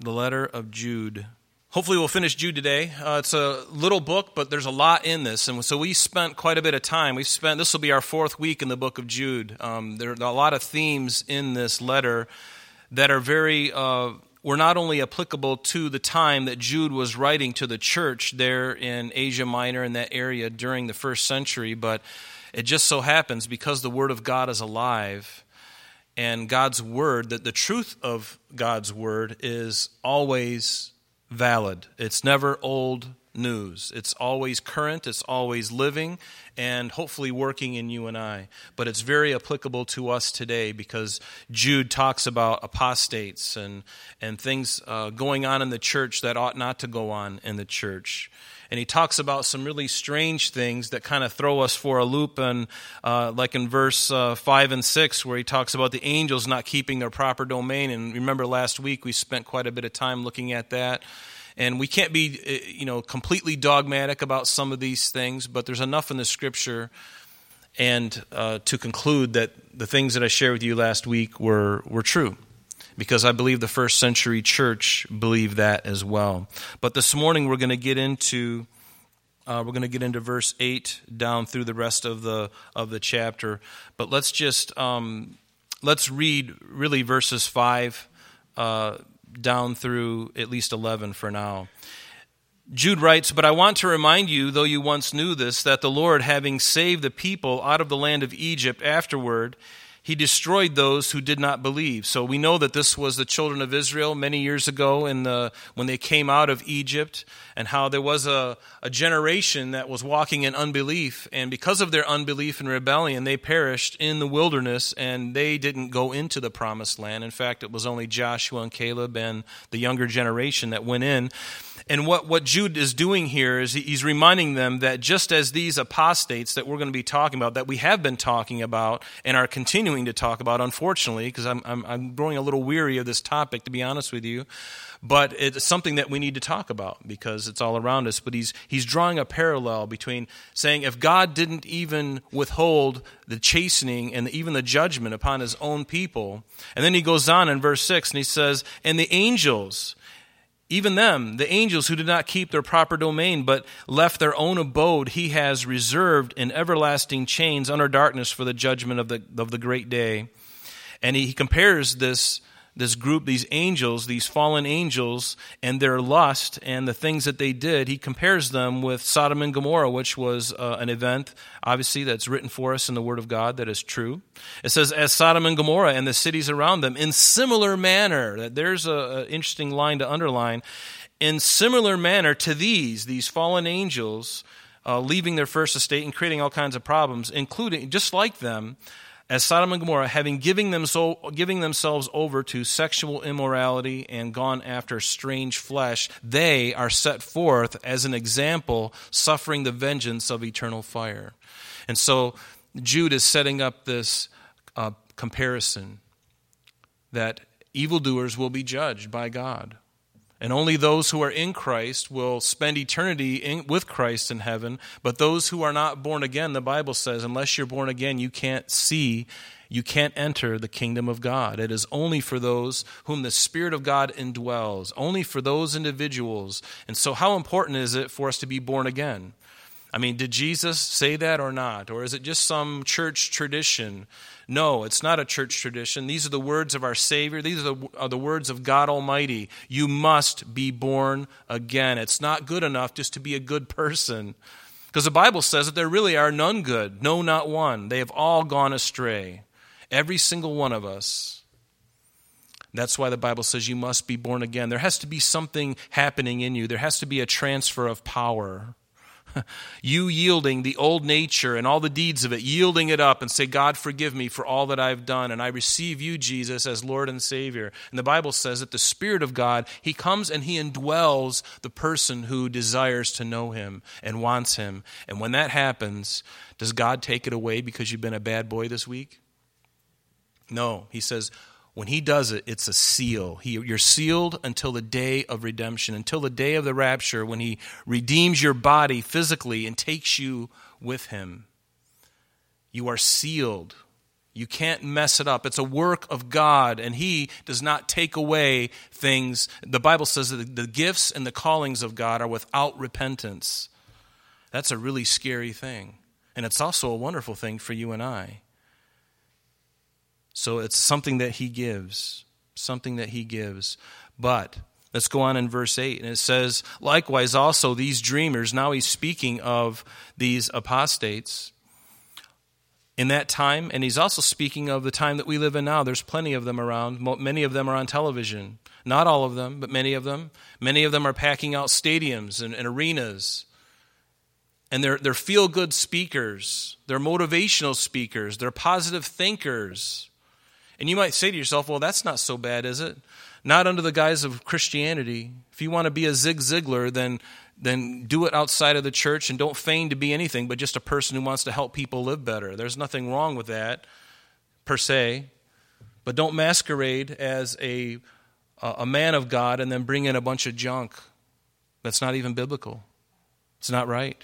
the letter of Jude. Hopefully, we'll finish Jude today. Uh, it's a little book, but there's a lot in this. And so we spent quite a bit of time. We've spent, this will be our fourth week in the book of Jude. Um, there are a lot of themes in this letter that are very, uh, were not only applicable to the time that Jude was writing to the church there in Asia Minor in that area during the first century, but it just so happens because the Word of God is alive and God's Word, that the truth of God's Word is always valid. It's never old news. It's always current, it's always living, and hopefully working in you and I. But it's very applicable to us today because Jude talks about apostates and, and things uh, going on in the church that ought not to go on in the church and he talks about some really strange things that kind of throw us for a loop. And uh, like in verse uh, five and six, where he talks about the angels not keeping their proper domain. And remember, last week we spent quite a bit of time looking at that. And we can't be, uh, you know, completely dogmatic about some of these things, but there's enough in the scripture and uh, to conclude that the things that I shared with you last week were, were true because I believe the first century church believed that as well. But this morning we're going to get into uh, we're going to get into verse eight down through the rest of the of the chapter. But let's just um, let's read really verses five uh, down through at least eleven for now. Jude writes, But I want to remind you, though you once knew this, that the Lord, having saved the people out of the land of Egypt afterward, he destroyed those who did not believe. So we know that this was the children of Israel many years ago in the, when they came out of Egypt, and how there was a, a generation that was walking in unbelief. And because of their unbelief and rebellion, they perished in the wilderness and they didn't go into the promised land. In fact, it was only Joshua and Caleb and the younger generation that went in. And what, what Jude is doing here is he's reminding them that just as these apostates that we're going to be talking about, that we have been talking about and are continuing to talk about, unfortunately, because I'm, I'm, I'm growing a little weary of this topic, to be honest with you, but it's something that we need to talk about because it's all around us. But he's, he's drawing a parallel between saying if God didn't even withhold the chastening and even the judgment upon his own people, and then he goes on in verse 6 and he says, And the angels, even them, the angels who did not keep their proper domain, but left their own abode, he has reserved in everlasting chains under darkness for the judgment of the, of the great day. And he, he compares this this group, these angels, these fallen angels, and their lust and the things that they did, he compares them with Sodom and Gomorrah, which was uh, an event, obviously, that's written for us in the Word of God that is true. It says, as Sodom and Gomorrah and the cities around them, in similar manner. that There's an interesting line to underline. In similar manner to these, these fallen angels, uh, leaving their first estate and creating all kinds of problems, including, just like them, as Sodom and Gomorrah, having giving, them so, giving themselves over to sexual immorality and gone after strange flesh, they are set forth as an example, suffering the vengeance of eternal fire. And so Jude is setting up this uh, comparison that evildoers will be judged by God. And only those who are in Christ will spend eternity in, with Christ in heaven. But those who are not born again, the Bible says, unless you're born again, you can't see, you can't enter the kingdom of God. It is only for those whom the Spirit of God indwells, only for those individuals. And so, how important is it for us to be born again? I mean, did Jesus say that or not? Or is it just some church tradition? No, it's not a church tradition. These are the words of our Savior. These are the, are the, words of God Almighty. You must be born again. It's not good enough just to be a good person. Because the Bible says that there really are none good, no, not one. They have all gone astray. Every single one of us. That's why the Bible says you must be born again. There has to be something happening in you, there has to be a transfer of power. you yielding the old nature and all the deeds of it, yielding it up and say, God, forgive me for all that I've done. And I receive you, Jesus, as Lord and Savior. And the Bible says that the Spirit of God, He comes and He indwells the person who desires to know Him and wants Him. And when that happens, does God take it away because you've been a bad boy this week? No. He says, when he does it, it's a seal. He, you're sealed until the day of redemption, until the day of the rapture, when he redeems your body physically and takes you with him. You are sealed. You can't mess it up. It's a work of God, and He does not take away things. The Bible says that the gifts and the callings of God are without repentance. That's a really scary thing. And it's also a wonderful thing for you and I. So it's something that He gives. Something that He gives. But Let's go on in verse 8. And it says, Likewise, also these dreamers, now he's speaking of these apostates in that time, and he's also speaking of the time that we live in now. There's plenty of them around. Many of them are on television. Not all of them, but many of them. Many of them are packing out stadiums and, and arenas. And they're, they're feel good speakers, they're motivational speakers, they're positive thinkers. And you might say to yourself, well, that's not so bad, is it? not under the guise of Christianity. If you want to be a Zig Ziglar, then, then do it outside of the church and don't feign to be anything but just a person who wants to help people live better. There's nothing wrong with that, per se. But don't masquerade as a, a man of God and then bring in a bunch of junk. That's not even biblical. It's not right.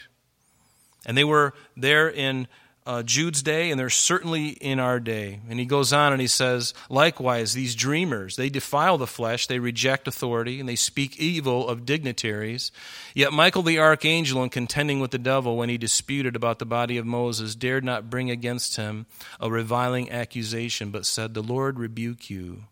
And they were there in uh, Jude's day, and they're certainly in our day. And he goes on and he says, Likewise, these dreamers, they defile the flesh, they reject authority, and they speak evil of dignitaries. Yet Michael the archangel, in contending with the devil when he disputed about the body of Moses, dared not bring against him a reviling accusation, but said, The Lord rebuke you.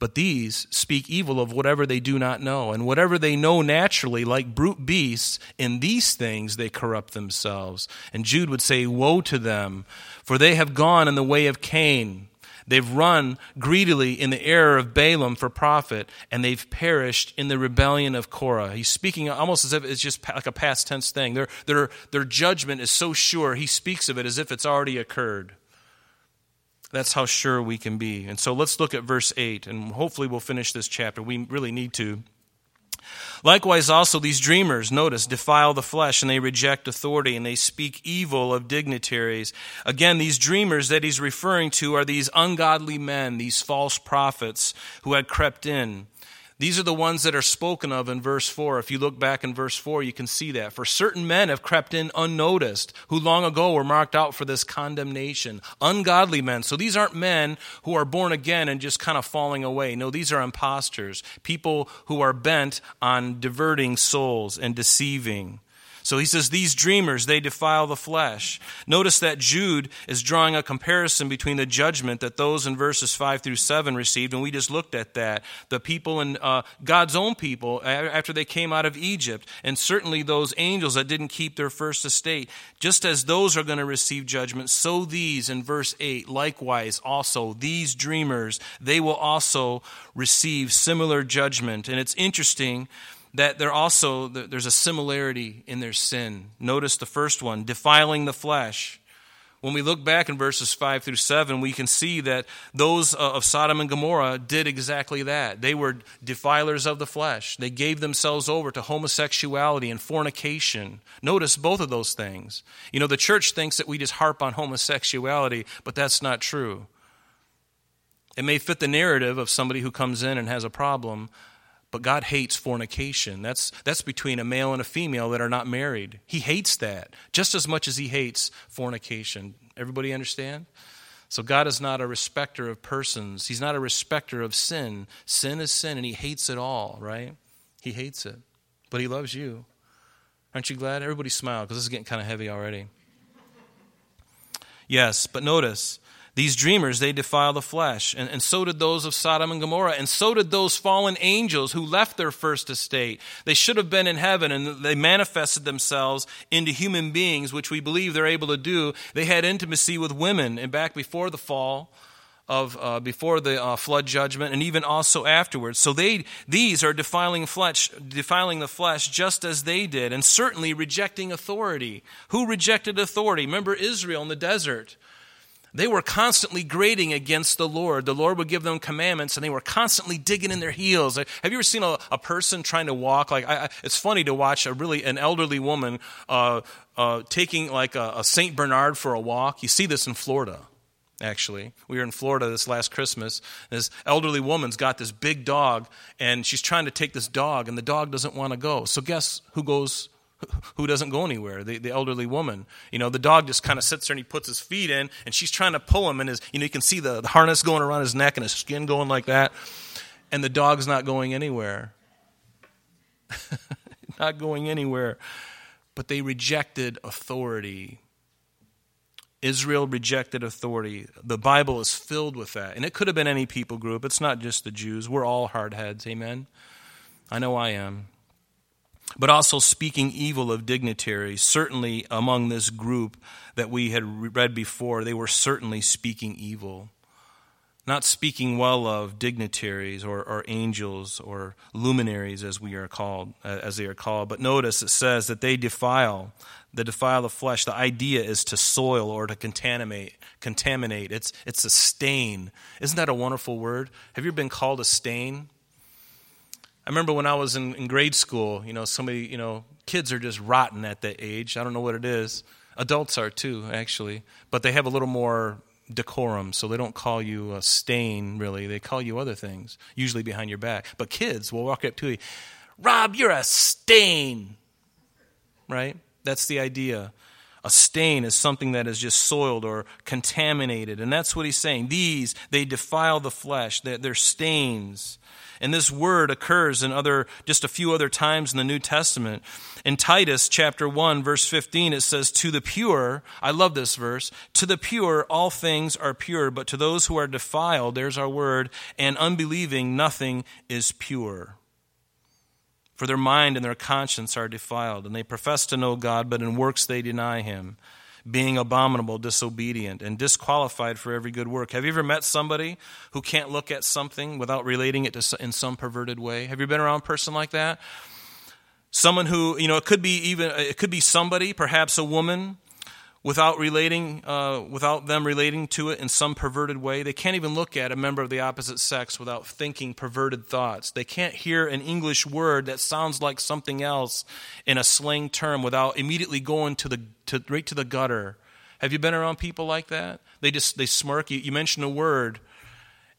But these speak evil of whatever they do not know, and whatever they know naturally, like brute beasts, in these things they corrupt themselves. And Jude would say, Woe to them, for they have gone in the way of Cain. They've run greedily in the error of Balaam for profit, and they've perished in the rebellion of Korah. He's speaking almost as if it's just like a past tense thing. Their, their, their judgment is so sure, he speaks of it as if it's already occurred. That's how sure we can be. And so let's look at verse 8, and hopefully we'll finish this chapter. We really need to. Likewise, also, these dreamers, notice, defile the flesh and they reject authority and they speak evil of dignitaries. Again, these dreamers that he's referring to are these ungodly men, these false prophets who had crept in. These are the ones that are spoken of in verse 4. If you look back in verse 4, you can see that. For certain men have crept in unnoticed, who long ago were marked out for this condemnation. Ungodly men. So these aren't men who are born again and just kind of falling away. No, these are imposters. People who are bent on diverting souls and deceiving. So he says, These dreamers, they defile the flesh. Notice that Jude is drawing a comparison between the judgment that those in verses 5 through 7 received, and we just looked at that. The people in uh, God's own people after they came out of Egypt, and certainly those angels that didn't keep their first estate. Just as those are going to receive judgment, so these in verse 8, likewise also, these dreamers, they will also receive similar judgment. And it's interesting that there also there's a similarity in their sin. Notice the first one, defiling the flesh. When we look back in verses 5 through 7, we can see that those uh, of Sodom and Gomorrah did exactly that. They were defilers of the flesh. They gave themselves over to homosexuality and fornication. Notice both of those things. You know, the church thinks that we just harp on homosexuality, but that's not true. It may fit the narrative of somebody who comes in and has a problem, but God hates fornication. That's, that's between a male and a female that are not married. He hates that just as much as he hates fornication. Everybody understand? So God is not a respecter of persons. He's not a respecter of sin. Sin is sin, and he hates it all, right? He hates it. But he loves you. Aren't you glad? Everybody smile because this is getting kind of heavy already. Yes, but notice these dreamers, they defile the flesh. And, and so did those of Sodom and Gomorrah. And so did those fallen angels who left their first estate. They should have been in heaven and they manifested themselves into human beings, which we believe they're able to do. They had intimacy with women and back before the fall. Of uh, before the uh, flood judgment, and even also afterwards. So they these are defiling flesh, defiling the flesh, just as they did, and certainly rejecting authority. Who rejected authority? Remember Israel in the desert. They were constantly grating against the Lord. The Lord would give them commandments, and they were constantly digging in their heels. Have you ever seen a, a person trying to walk? Like I, it's funny to watch a really an elderly woman uh, uh, taking like a, a Saint Bernard for a walk. You see this in Florida. Actually, we were in Florida this last Christmas. This elderly woman's got this big dog, and she's trying to take this dog, and the dog doesn't want to go. So guess who goes who doesn't go anywhere, the, the elderly woman. You know, the dog just kind of sits there and he puts his feet in, and she's trying to pull him, and his, you know, you can see the, the harness going around his neck and his skin going like that, and the dog's not going anywhere. not going anywhere. But they rejected authority. Israel rejected authority. The Bible is filled with that. And it could have been any people group. It's not just the Jews. We're all hardheads. Amen? I know I am but also speaking evil of dignitaries. Certainly, among this group that we had read before, they were certainly speaking evil. Not speaking well of dignitaries or, or angels or luminaries, as we are called, as they are called. But notice it says that they defile, they defile the flesh. The idea is to soil or to contaminate. Contaminate. It's it's a stain. Isn't that a wonderful word? Have you been called a stain? I remember when I was in, in grade school, you know, somebody, you know, kids are just rotten at that age. I don't know what it is. Adults are too, actually. But they have a little more decorum, so they don't call you a stain, really. They call you other things, usually behind your back. But kids will walk up to you, Rob, you're a stain. Right? That's the idea. A stain is something that is just soiled or contaminated. And that's what he's saying. These, they defile the flesh, they're, they're stains. And this word occurs in other, just a few other times in the New Testament. In Titus chapter 1, verse 15, it says, To the pure, I love this verse, to the pure all things are pure, but to those who are defiled, there's our word, and unbelieving, nothing is pure. For their mind and their conscience are defiled, and they profess to know God, but in works they deny him being abominable, disobedient, and disqualified for every good work. Have you ever met somebody who can't look at something without relating it to in some perverted way? Have you been around a person like that? Someone who, you know, it could be even it could be somebody, perhaps a woman without relating, uh, without them relating to it in some perverted way. They can't even look at a member of the opposite sex without thinking perverted thoughts. They can't hear an English word that sounds like something else in a slang term without immediately going to the to, right to the gutter. Have you been around people like that? They just they smirk. You, you mention a word,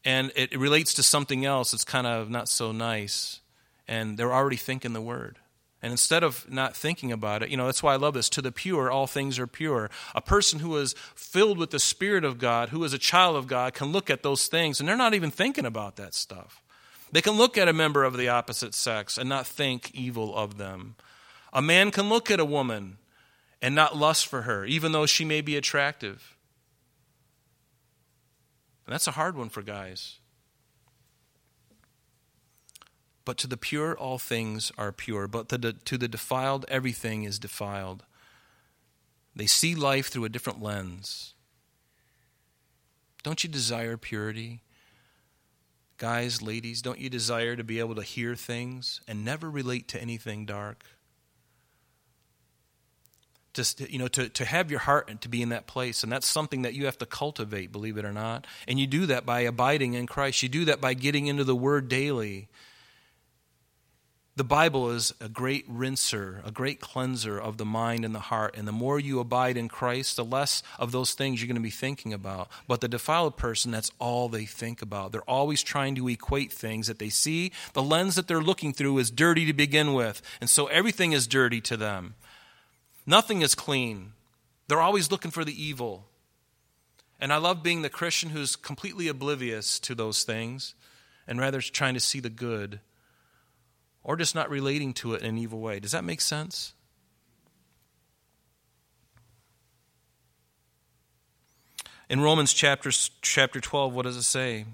and it, it relates to something else. It's kind of not so nice, and they're already thinking the word. And instead of not thinking about it, you know, that's why I love this. To the pure, all things are pure. A person who is filled with the Spirit of God, who is a child of God, can look at those things and they're not even thinking about that stuff. They can look at a member of the opposite sex and not think evil of them. A man can look at a woman and not lust for her, even though she may be attractive. And that's a hard one for guys. But to the pure, all things are pure. But to the, to the defiled, everything is defiled. They see life through a different lens. Don't you desire purity? Guys, ladies, don't you desire to be able to hear things and never relate to anything dark? Just, you know, to, to have your heart and to be in that place. And that's something that you have to cultivate, believe it or not. And you do that by abiding in Christ. You do that by getting into the Word daily the Bible is a great rinser, a great cleanser of the mind and the heart. And the more you abide in Christ, the less of those things you're going to be thinking about. But the defiled person, that's all they think about. They're always trying to equate things that they see. The lens that they're looking through is dirty to begin with. And so everything is dirty to them. Nothing is clean. They're always looking for the evil. And I love being the Christian who's completely oblivious to those things and rather trying to see the good or just not relating to it in an evil way. Does that make sense? In Romans chapter, chapter 12, what does it say?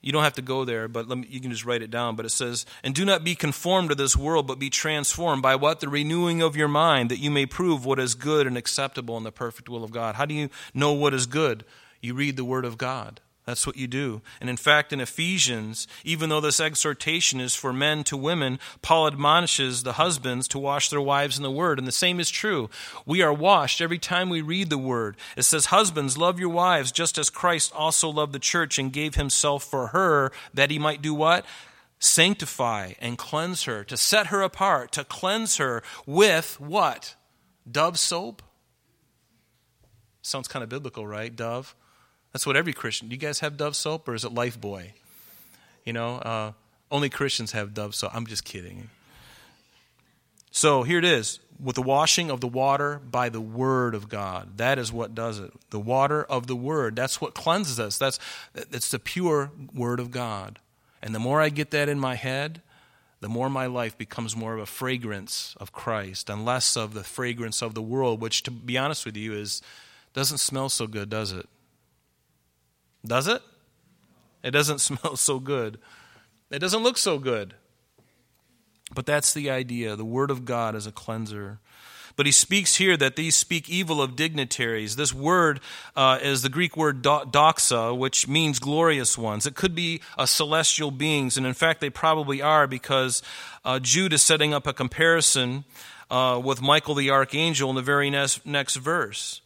You don't have to go there, but me, you can just write it down. But it says, And do not be conformed to this world, but be transformed by what? The renewing of your mind, that you may prove what is good and acceptable in the perfect will of God. How do you know what is good? You read the Word of God. That's what you do. And in fact, in Ephesians, even though this exhortation is for men to women, Paul admonishes the husbands to wash their wives in the word. And the same is true. We are washed every time we read the word. It says, Husbands, love your wives, just as Christ also loved the church and gave himself for her, that he might do what? Sanctify and cleanse her, to set her apart, to cleanse her with what? Dove soap? Sounds kind of biblical, right? Dove that's what every Christian. Do you guys have Dove soap or is it Lifebuoy? You know, uh, only Christians have Dove soap. I'm just kidding. So here it is with the washing of the water by the word of God. That is what does it. The water of the word. That's what cleanses us. That's it's the pure word of God. And the more I get that in my head, the more my life becomes more of a fragrance of Christ and less of the fragrance of the world, which to be honest with you is doesn't smell so good, does it? Does it? It doesn't smell so good. It doesn't look so good. But that's the idea. The Word of God is a cleanser. But he speaks here that these speak evil of dignitaries. This word uh, is the Greek word doxa, which means glorious ones. It could be uh, celestial beings, and in fact, they probably are because uh, Jude is setting up a comparison uh, with Michael the archangel in the very next, next verse.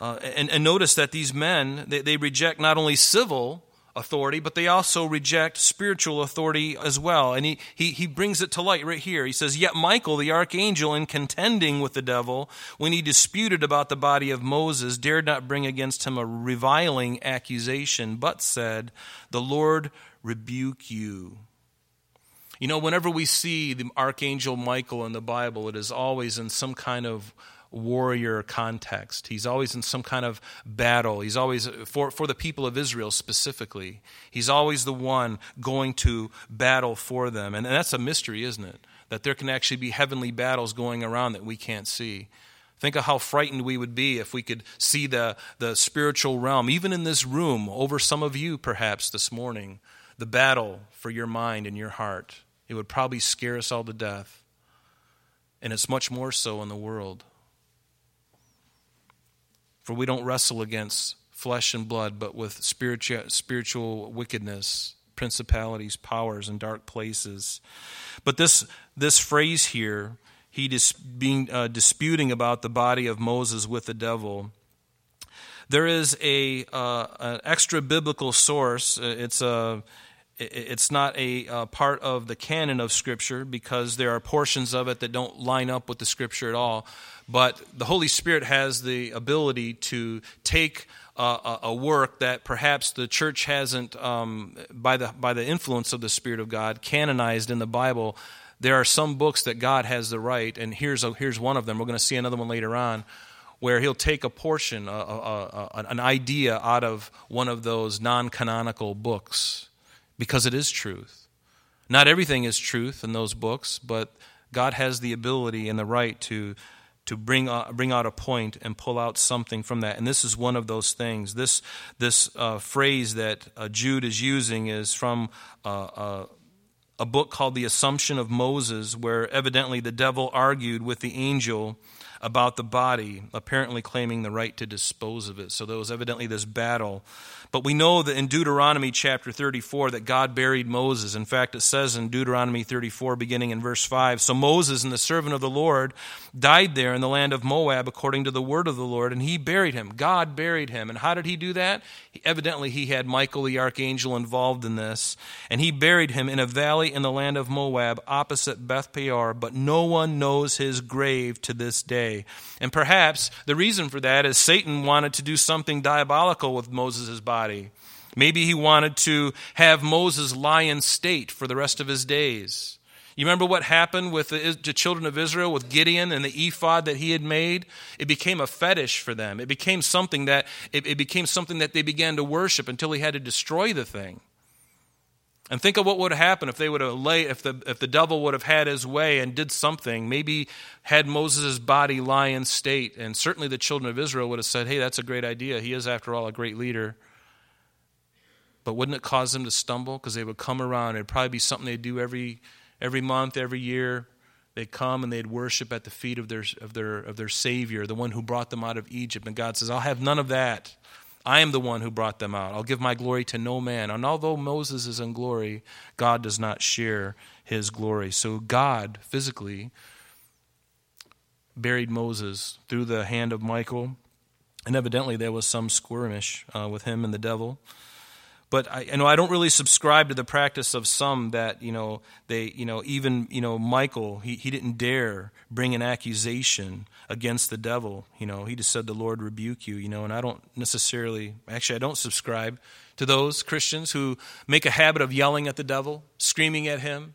Uh, and, and, notice that these men, they, they reject not only civil authority, but they also reject spiritual authority as well. And he, he, he brings it to light right here. He says, Yet Michael, the archangel, in contending with the devil, when he disputed about the body of Moses, dared not bring against him a reviling accusation, but said, The Lord rebuke you. You know, whenever we see the archangel Michael in the Bible, it is always in some kind of warrior context. He's always in some kind of battle. He's always, for, for the people of Israel specifically, he's always the one going to battle for them. And, and that's a mystery, isn't it? That there can actually be heavenly battles going around that we can't see. Think of how frightened we would be if we could see the, the spiritual realm, even in this room, over some of you perhaps this morning, the battle for your mind and your heart. It would probably scare us all to death. And it's much more so in the world. For we don't wrestle against flesh and blood, but with spiritual, spiritual wickedness, principalities, powers, and dark places. But this, this phrase here, he dis, being uh, disputing about the body of Moses with the devil. There is a uh, an extra biblical source. Uh, it's a it's not a uh, part of the canon of Scripture because there are portions of it that don't line up with the Scripture at all. But the Holy Spirit has the ability to take a, a work that perhaps the church hasn't, um, by, the, by the influence of the Spirit of God, canonized in the Bible. There are some books that God has the right, and here's, a, here's one of them. We're going to see another one later on, where He'll take a portion, a, an idea out of one of those non canonical books, because it is truth. Not everything is truth in those books, but God has the ability and the right to to bring out, bring out a point and pull out something from that. And this is one of those things. This, this uh, phrase that uh, Jude is using is from uh, uh a book called The Assumption of Moses, where evidently the devil argued with the angel about the body, apparently claiming the right to dispose of it. So there was evidently this battle but we know that in Deuteronomy chapter 34 that God buried Moses. In fact, it says in Deuteronomy 34, beginning in verse 5 So Moses and the servant of the Lord died there in the land of Moab according to the word of the Lord, and he buried him. God buried him. And how did he do that? Evidently, he had Michael the archangel involved in this. And he buried him in a valley in the land of Moab opposite Beth Peor, but no one knows his grave to this day. And perhaps the reason for that is Satan wanted to do something diabolical with Moses' body body. Maybe he wanted to have Moses lie in state for the rest of his days. You remember what happened with the, the, children of Israel with Gideon and the ephod that he had made? It became a fetish for them. It became something that it, it became something that they began to worship until he had to destroy the thing. And think of what would have happened if they would have lay if the if the devil would have had his way and did something, maybe had Moses' body lie in state, and certainly the children of Israel would have said, Hey, that's a great idea. He is after all a great leader. But wouldn't it cause them to stumble? Because they would come around. It'd probably be something they'd do every, every month, every year. They'd come and they'd worship at the feet of their, of, their, of their Savior, the one who brought them out of Egypt. And God says, I'll have none of that. I am the one who brought them out. I'll give my glory to no man. And although Moses is in glory, God does not share his glory. So God physically buried Moses through the hand of Michael. And evidently there was some skirmish uh, with him and the devil. But I, you know, I don't really subscribe to the practice of some that you know they, you know, even you know Michael, he, he didn't dare bring an accusation against the devil. You know, he just said, "The Lord rebuke you." You know, and I don't necessarily, actually, I don't subscribe to those Christians who make a habit of yelling at the devil, screaming at him,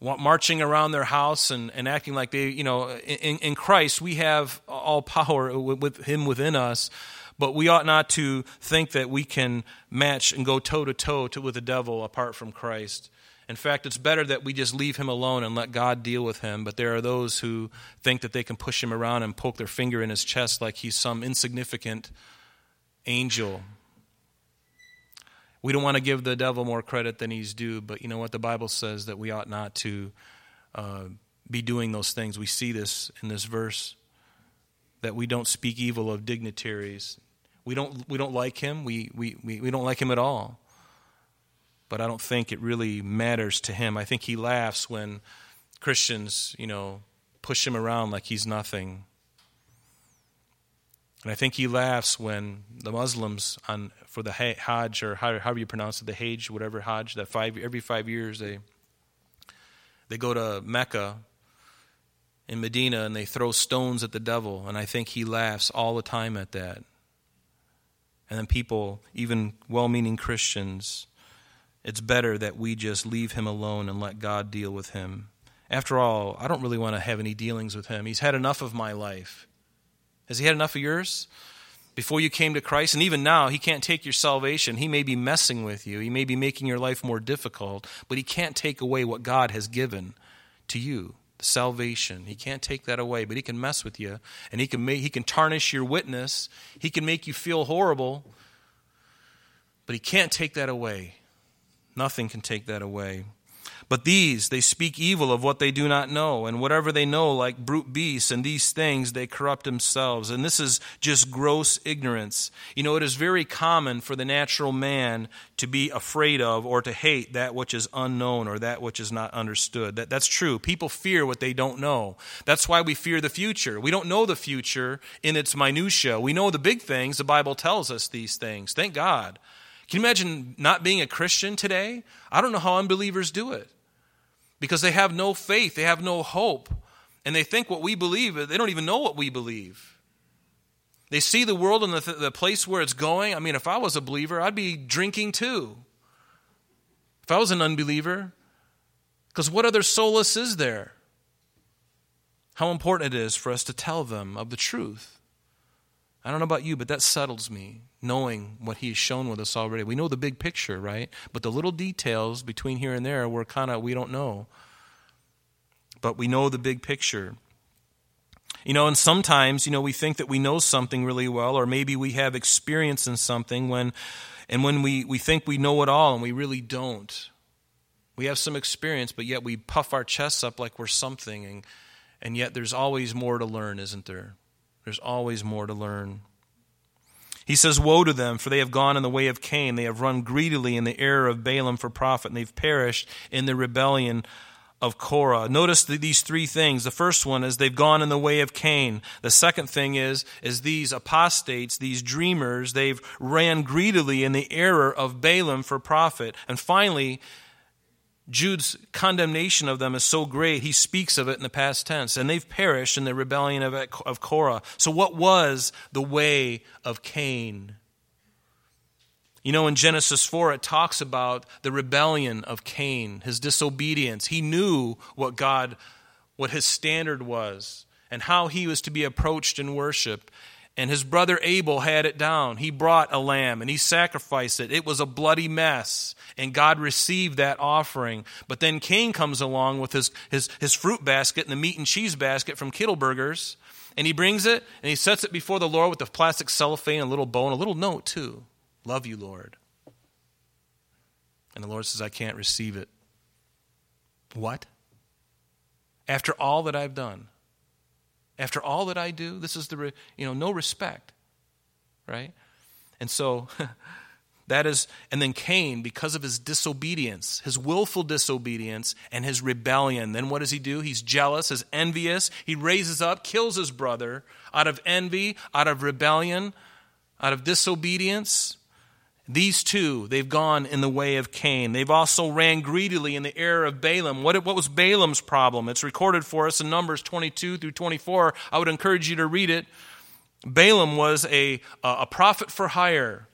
marching around their house and, and acting like they, you know, in, in Christ, we have all power with Him within us, but we ought not to think that we can match and go toe to toe with the devil apart from Christ. In fact, it's better that we just leave him alone and let God deal with him. But there are those who think that they can push him around and poke their finger in his chest like he's some insignificant angel. We don't want to give the devil more credit than he's due, but you know what? The Bible says that we ought not to uh, be doing those things. We see this in this verse that we don't speak evil of dignitaries. We don't, we don't like him. We, we, we, we don't like him at all. But I don't think it really matters to him. I think he laughs when Christians, you know, push him around like he's nothing. And I think he laughs when the Muslims on for the Hajj or however you pronounce it, the Hajj, whatever Hajj, that five every five years they they go to Mecca in Medina and they throw stones at the devil, and I think he laughs all the time at that. And then people, even well-meaning Christians, it's better that we just leave him alone and let God deal with him. After all, I don't really want to have any dealings with him. He's had enough of my life. Has he had enough of yours? Before you came to Christ, and even now, he can't take your salvation. He may be messing with you. He may be making your life more difficult, but he can't take away what God has given to you salvation. He can't take that away, but he can mess with you and he can make, he can tarnish your witness. He can make you feel horrible, but he can't take that away. Nothing can take that away. But these, they speak evil of what they do not know, and whatever they know, like brute beasts, and these things they corrupt themselves. And this is just gross ignorance. You know, it is very common for the natural man to be afraid of or to hate that which is unknown or that which is not understood. That, that's true. People fear what they don't know. That's why we fear the future. We don't know the future in its minutiae. We know the big things. The Bible tells us these things. Thank God. Can you imagine not being a Christian today? I don't know how unbelievers do it because they have no faith, they have no hope, and they think what we believe, they don't even know what we believe. They see the world and the, th- the place where it's going. I mean, if I was a believer, I'd be drinking too. If I was an unbeliever, because what other solace is there? How important it is for us to tell them of the truth. I don't know about you, but that settles me, knowing what He has shown with us already. We know the big picture, right? But the little details between here and there, we're kind of, we don't know. But we know the big picture. You know, and sometimes, you know, we think that we know something really well, or maybe we have experience in something when, and when we, we think we know it all and we really don't. We have some experience, but yet we puff our chests up like we're something, and, and yet there's always more to learn, isn't there? There's always more to learn. He says, Woe to them, for they have gone in the way of Cain. They have run greedily in the error of Balaam for profit, and they've perished in the rebellion of Korah. Notice these three things. The first one is they've gone in the way of Cain. The second thing is, is these apostates, these dreamers, they've ran greedily in the error of Balaam for profit. And finally, Jude's condemnation of them is so great, he speaks of it in the past tense. And they've perished in the rebellion of, of Korah. So, what was the way of Cain? You know, in Genesis 4, it talks about the rebellion of Cain, his disobedience. He knew what God, what his standard was, and how he was to be approached in worship. And his brother Abel had it down. He brought a lamb and he sacrificed it. It was a bloody mess. And God received that offering. But then Cain comes along with his, his, his fruit basket and the meat and cheese basket from Kittleberger's. And he brings it and he sets it before the Lord with the plastic cellophane, and a little bow, and a little note too. Love you, Lord. And the Lord says, I can't receive it. What? After all that I've done, after all that I do, this is the, you know, no respect, right? And so that is, and then Cain, because of his disobedience, his willful disobedience and his rebellion, then what does he do? He's jealous, he's envious. He raises up, kills his brother out of envy, out of rebellion, out of disobedience. These two, they've gone in the way of Cain. They've also ran greedily in the error of Balaam. What, what was Balaam's problem? It's recorded for us in Numbers 22 through 24. I would encourage you to read it. Balaam was a, a prophet for hire.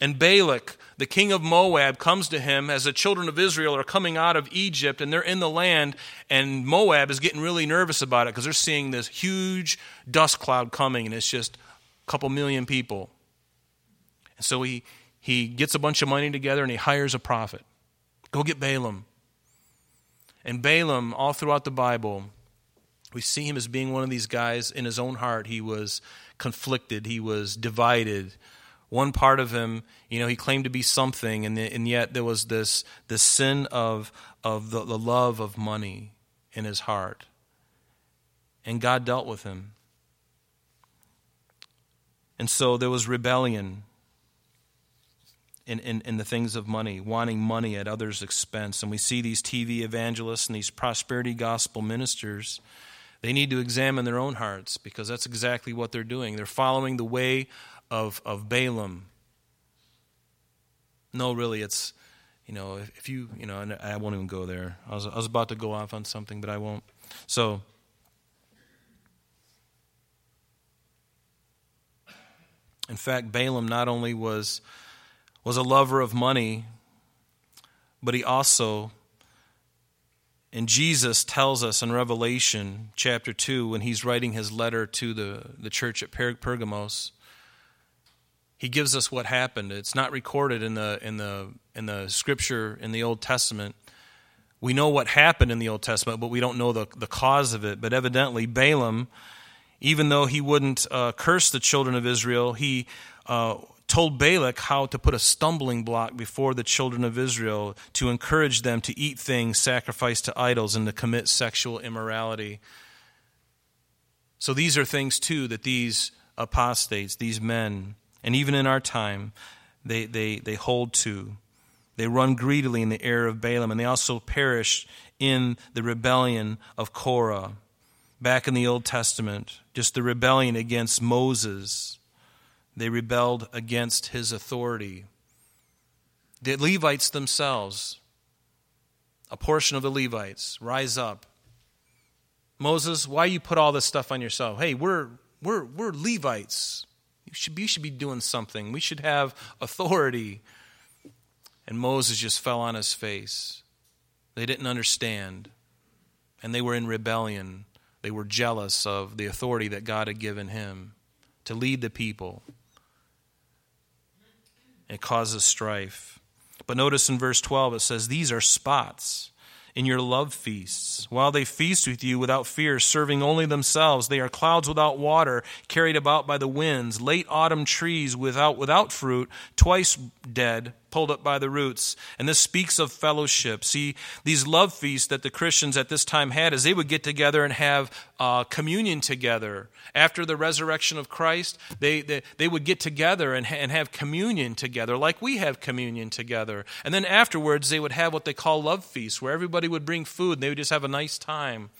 And Balak, the king of Moab, comes to him as the children of Israel are coming out of Egypt and they're in the land, and Moab is getting really nervous about it because they're seeing this huge dust cloud coming, and it's just a couple million people. And so he, he gets a bunch of money together and he hires a prophet. Go get Balaam. And Balaam, all throughout the Bible, we see him as being one of these guys in his own heart. He was conflicted, he was divided. One part of him, you know, he claimed to be something, and, and yet there was this, this sin of, of the, the love of money in his heart. And God dealt with him. And so there was rebellion in, in, in, the things of money, wanting money at others' expense. And we see these TV evangelists and these prosperity gospel ministers, they need to examine their own hearts because that's exactly what they're doing. They're following the way of, of Balaam. No, really, it's, you know, if, you, you know, I won't even go there. I was, I was about to go off on something, but I won't. So, in fact, Balaam not only was was a lover of money, but he also, and Jesus tells us in Revelation chapter 2, when he's writing his letter to the, the church at Pergamos, he gives us what happened. It's not recorded in the, in, the, in the scripture in the Old Testament. We know what happened in the Old Testament, but we don't know the, the cause of it. But evidently, Balaam, even though he wouldn't uh, curse the children of Israel, he uh, told Balak how to put a stumbling block before the children of Israel to encourage them to eat things sacrificed to idols and to commit sexual immorality. So these are things, too, that these apostates, these men, and even in our time, they, they, they hold to. They run greedily in the error of Balaam, and they also perish in the rebellion of Korah. Back in the Old Testament, just the rebellion against Moses they rebelled against his authority. The Levites themselves, a portion of the Levites, rise up. Moses, why you put all this stuff on yourself? Hey, we're, we're, we're Levites. You should, be, you should be doing something. We should have authority. And Moses just fell on his face. They didn't understand. And they were in rebellion. They were jealous of the authority that God had given him to lead the people. It causes strife. But notice in verse 12 it says, These are spots in your love feasts. While they feast with you without fear, serving only themselves, they are clouds without water, carried about by the winds, late autumn trees without, without fruit, twice dead, pulled up by the roots. And this speaks of fellowship. See, these love feasts that the Christians at this time had is they would get together and have uh, communion together. After the resurrection of Christ, they, they, they would get together and, and have communion together, like we have communion together. And then afterwards, they would have what they call love feasts, where everybody would bring food and they would just have a nice time.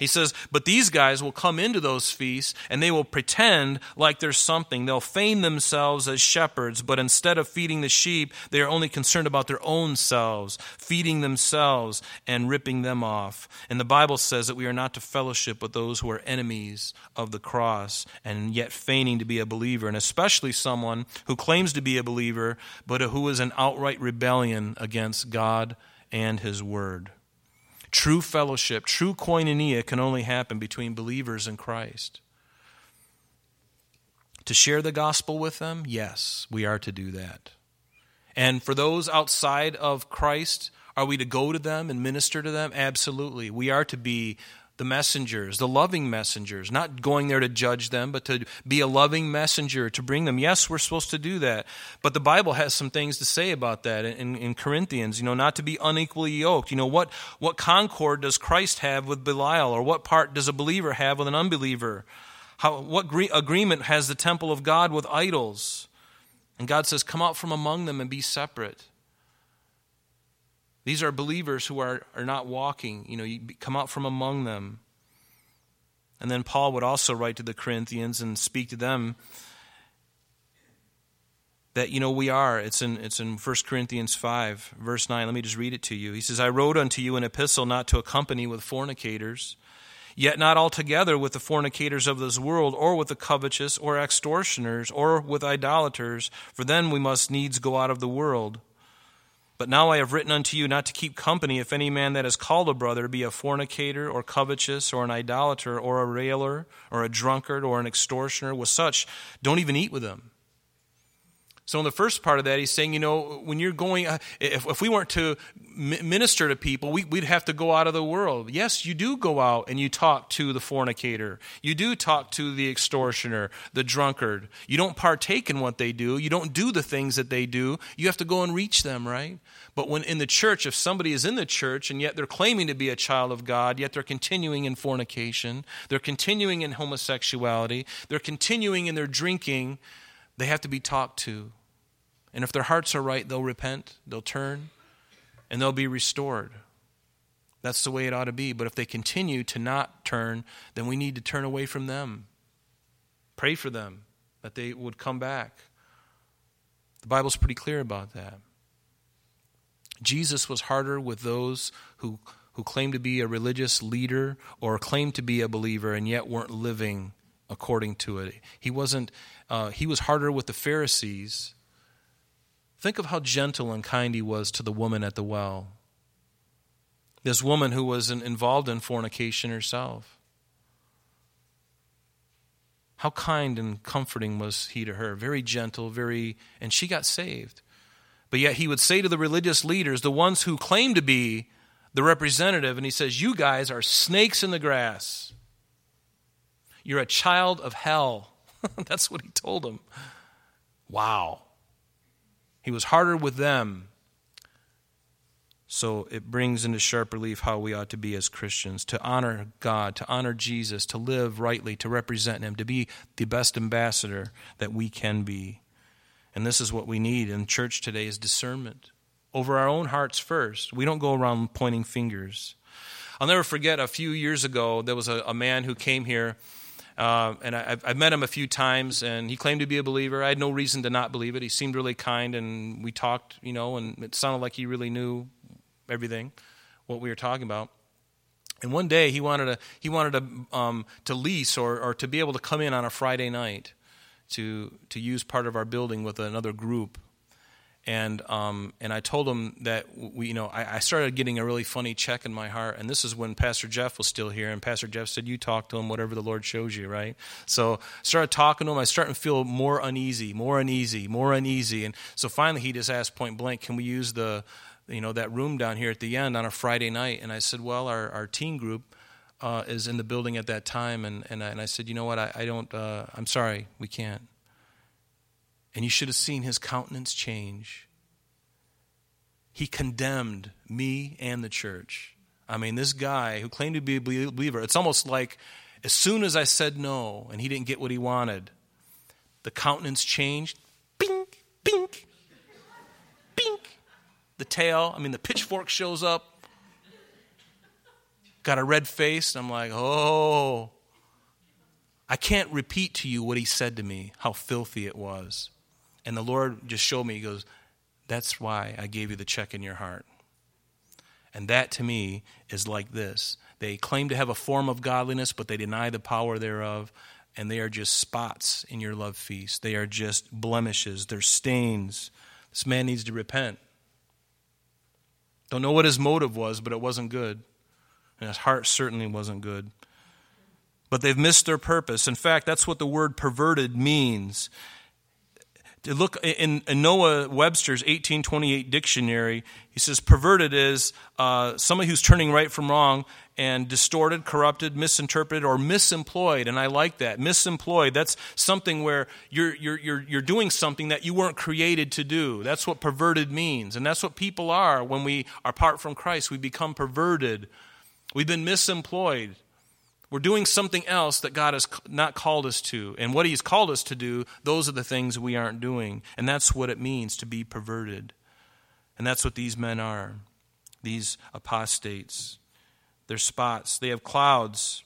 He says, But these guys will come into those feasts and they will pretend like there's something. They'll feign themselves as shepherds, but instead of feeding the sheep, they are only concerned about their own selves, feeding themselves and ripping them off. And the Bible says that we are not to fellowship with those who are enemies of the cross and yet feigning to be a believer, and especially someone who claims to be a believer, but who is in outright rebellion against God and His Word. True fellowship, true koinonia can only happen between believers in Christ. To share the gospel with them, yes, we are to do that. And for those outside of Christ, are we to go to them and minister to them? Absolutely. We are to be the messengers, the loving messengers, not going there to judge them, but to be a loving messenger to bring them. Yes, we're supposed to do that. But the Bible has some things to say about that in, in Corinthians, you know, not to be unequally yoked. You know, what, what concord does Christ have with Belial, or what part does a believer have with an unbeliever? How, what agreement has the temple of God with idols? And God says, Come out from among them and be separate. These are believers who are, are not walking. You know, you come out from among them. And then Paul would also write to the Corinthians and speak to them that you know we are it's in it's in 1 corinthians 5 verse 9 let me just read it to you he says i wrote unto you an epistle not to accompany with fornicators Yet not altogether with the fornicators of this world, or with the covetous, or extortioners, or with idolaters, for then we must needs go out of the world. But now I have written unto you not to keep company if any man that is called a brother be a fornicator, or covetous, or an idolater, or a railer, or a drunkard, or an extortioner. With such, don't even eat with them. So, in the first part of that, he's saying, you know, when you're going, uh, if, if we weren't to minister to people, we, would have to go out of the world. Yes, you do go out and you talk to the fornicator. You do talk to the extortioner, the drunkard. You don't partake in what they do. You don't do the things that they do. You have to go and reach them, right? But when in the church, if somebody is in the church and yet they're claiming to be a child of God, yet they're continuing in fornication, they're continuing in homosexuality, they're continuing in their drinking, they have to be talked to. And if their hearts are right, they'll repent, they'll turn, and they'll be restored. That's the way it ought to be. But if they continue to not turn, then we need to turn away from them. Pray for them that they would come back. The Bible's pretty clear about that. Jesus was harder with those who, who claimed to be a religious leader or claimed to be a believer and yet weren't living according to it. He wasn't. Uh, he was harder with the Pharisees Think of how gentle and kind he was to the woman at the well. This woman who was involved in fornication herself. How kind and comforting was he to her? Very gentle, very, and she got saved. But yet he would say to the religious leaders, the ones who claim to be the representative, and he says, You guys are snakes in the grass. You're a child of hell. That's what he told them. Wow. He was harder with them. So it brings into sharp relief how we ought to be as Christians to honor God, to honor Jesus, to live rightly, to represent Him, to be the best ambassador that we can be. And this is what we need in church today is discernment over our own hearts first. We don't go around pointing fingers. I'll never forget a few years ago, there was a, a man who came here uh, and I, have met him a few times, and he claimed to be a believer. I had no reason to not believe it. He seemed really kind, and we talked, you know, and it sounded like he really knew everything, what we were talking about. And one day he wanted to he wanted to um, to lease or or to be able to come in on a Friday night to to use part of our building with another group and um, and I told him that we, you know, I, I, started getting a really funny check in my heart, and this is when Pastor Jeff was still here, and Pastor Jeff said, "You talk to him, whatever the Lord shows you." Right? So I started talking to him. I started to feel more uneasy, more uneasy, more uneasy, and so finally he just asked point blank, "Can we use the, you know, that room down here at the end on a Friday night?" And I said, "Well, our our teen group." Uh, is in the building at that time, and, and, I, and I said, you know what, I, I don't, uh, I'm sorry, we can't. And you should have seen his countenance change. He condemned me and the church. I mean, this guy who claimed to be a believer, it's almost like as soon as I said no and he didn't get what he wanted, the countenance changed. Bink, bink, bink. The tail, I mean, the pitchfork shows up. Got a red face. I'm like, oh. I can't repeat to you what he said to me, how filthy it was. And the Lord just showed me, He goes, That's why I gave you the check in your heart. And that to me is like this they claim to have a form of godliness, but they deny the power thereof. And they are just spots in your love feast. They are just blemishes. They're stains. This man needs to repent. Don't know what his motive was, but it wasn't good. And his heart certainly wasn't good. But they've missed their purpose. In fact, that's what the word perverted means to look in, in, Noah Webster's 1828 dictionary, he says perverted is uh, somebody who's turning right from wrong and distorted, corrupted, misinterpreted, or misemployed. And I like that. Misemployed, that's something where you're, you're, you're, you're doing something that you weren't created to do. That's what perverted means. And that's what people are when we are apart from Christ. We become perverted. We've been misemployed. We're doing something else that God has not called us to. And what He's called us to do, those are the things we aren't doing. And that's what it means to be perverted. And that's what these men are these apostates. They're spots, they have clouds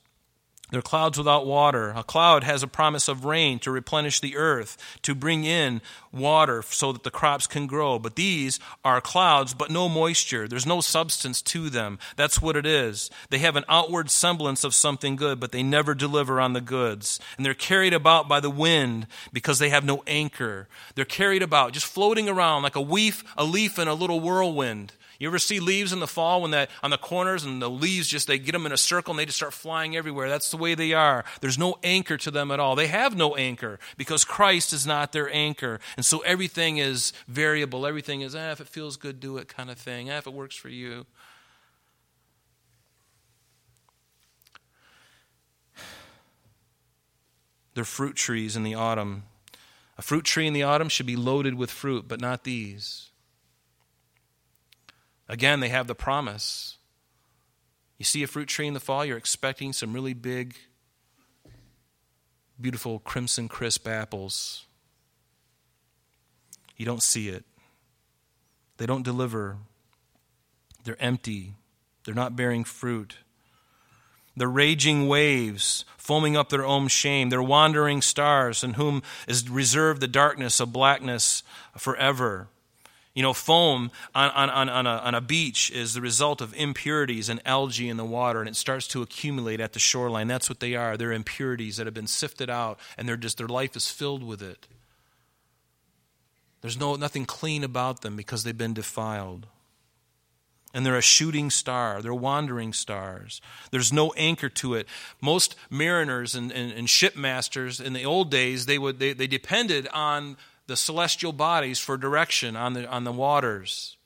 They're clouds without water. A cloud has a promise of rain to replenish the earth, to bring in water so that the crops can grow. But these are clouds, but no moisture. There's no substance to them. That's what it is. They have an outward semblance of something good, but they never deliver on the goods. And they're carried about by the wind because they have no anchor. They're carried about, just floating around like a leaf, a leaf in a little whirlwind. You ever see leaves in the fall when that on the corners and the leaves just they get them in a circle and they just start flying everywhere. That's the way they are. There's no anchor to them at all. They have no anchor because Christ is not their anchor. And so everything is variable. Everything is, eh, if it feels good, do it kind of thing. Eh, if it works for you. They're fruit trees in the autumn. A fruit tree in the autumn should be loaded with fruit, but not these. Again, they have the promise. You see a fruit tree in the fall, you're expecting some really big, beautiful crimson crisp apples. You don't see it. They don't deliver. They're empty. They're not bearing fruit. The raging waves, foaming up their own shame. They're wandering stars, in whom is reserved the darkness of blackness forever. You know, foam on, on, on, a, on a beach is the result of impurities and algae in the water, and it starts to accumulate at the shoreline. That's what they are. They're impurities that have been sifted out, and they're just, their life is filled with it. There's no, nothing clean about them because they've been defiled. And they're a shooting star. They're wandering stars. There's no anchor to it. Most mariners and, and, and shipmasters in the old days, they, would, they, they depended on the celestial bodies for direction on the, on the waters.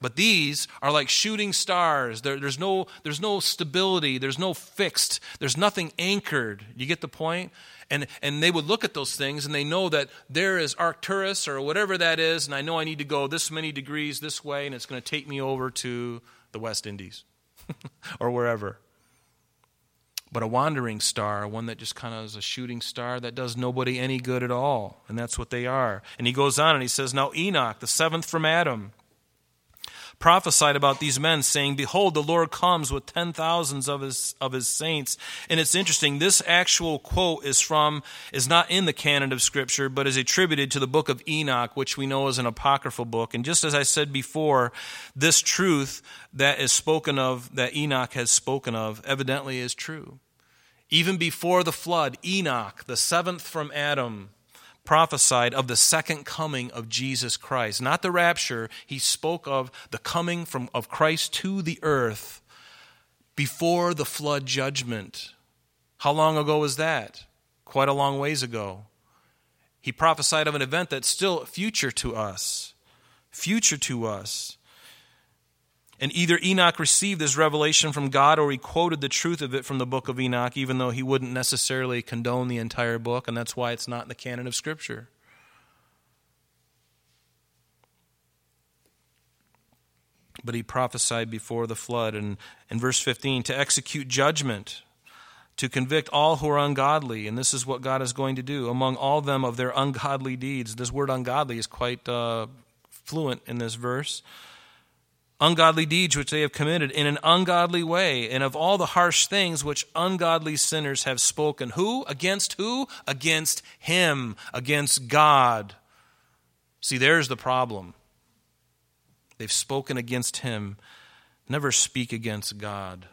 But these are like shooting stars. There, there's, no, there's no stability. There's no fixed. There's nothing anchored. You get the point? And, and they would look at those things and they know that there is Arcturus or whatever that is, and I know I need to go this many degrees this way, and it's going to take me over to the West Indies or wherever. But a wandering star, one that just kind of is a shooting star that does nobody any good at all. And that's what they are. And he goes on and he says, Now Enoch, the seventh from Adam, prophesied about these men, saying, Behold, the Lord comes with ten thousands of his of his saints. And it's interesting, this actual quote is from is not in the canon of Scripture, but is attributed to the book of Enoch, which we know is an apocryphal book. And just as I said before, this truth that is spoken of, that Enoch has spoken of, evidently is true. Even before the flood, Enoch, the seventh from Adam, prophesied of the second coming of Jesus Christ. Not the rapture, he spoke of the coming from, of Christ to the earth before the flood judgment. How long ago was that? Quite a long ways ago. He prophesied of an event that's still future to us. Future to us. And either Enoch received this revelation from God or he quoted the truth of it from the book of Enoch, even though he wouldn't necessarily condone the entire book, and that's why it's not in the canon of Scripture. But he prophesied before the flood. And in verse 15, to execute judgment, to convict all who are ungodly. And this is what God is going to do among all them of their ungodly deeds. This word ungodly is quite uh, fluent in this verse ungodly deeds which they have committed in an ungodly way, and of all the harsh things which ungodly sinners have spoken. Who? Against who? Against Him, against God. See, there's the problem. They've spoken against Him. Never speak against God.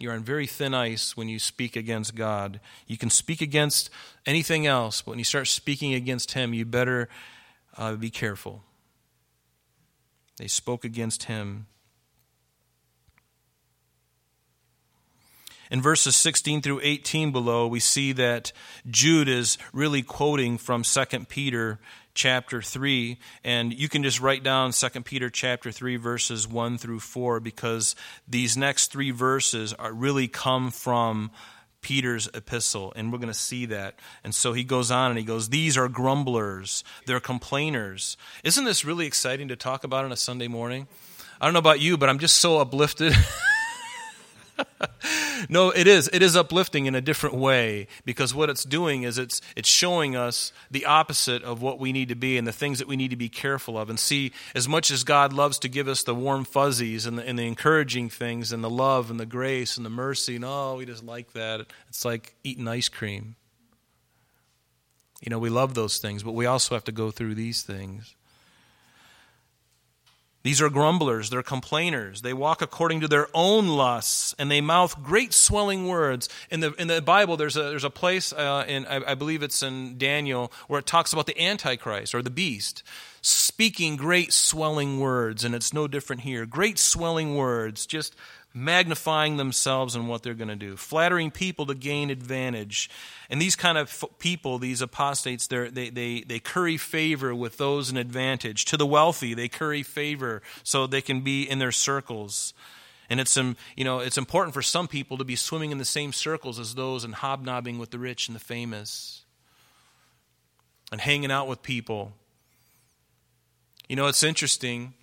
You're on very thin ice when you speak against God. You can speak against anything else, but when you start speaking against Him, you better uh, be careful. They spoke against him. In verses 16 through 18 below, we see that Jude is really quoting from 2 Peter chapter 3 and you can just write down 2 Peter chapter 3 verses 1 through 4 because these next 3 verses are really come from Peter's epistle, and we're going to see that. And so he goes on and he goes, These are grumblers, they're complainers. Isn't this really exciting to talk about on a Sunday morning? I don't know about you, but I'm just so uplifted. no, it is. It is uplifting in a different way because what it's doing is it's it's showing us the opposite of what we need to be and the things that we need to be careful of. And see, as much as God loves to give us the warm fuzzies and the, and the encouraging things and the love and the grace and the mercy, and oh, we just like that. It's like eating ice cream. You know, we love those things, but we also have to go through these things. These are grumblers, they're complainers. They walk according to their own lusts, and they mouth great swelling words. In the, in the Bible, there's a, there's a place, uh, in, I, I believe it's in Daniel, where it talks about the Antichrist or the beast speaking great swelling words, and it's no different here. Great swelling words, just magnifying themselves and what they're going to do, flattering people to gain advantage. And these kind of people, these apostates, they, they, they curry favor with those in advantage. To the wealthy, they curry favor so they can be in their circles. And it's, um, you know, it's important for some people to be swimming in the same circles as those and hobnobbing with the rich and the famous and hanging out with people. You know, it's interesting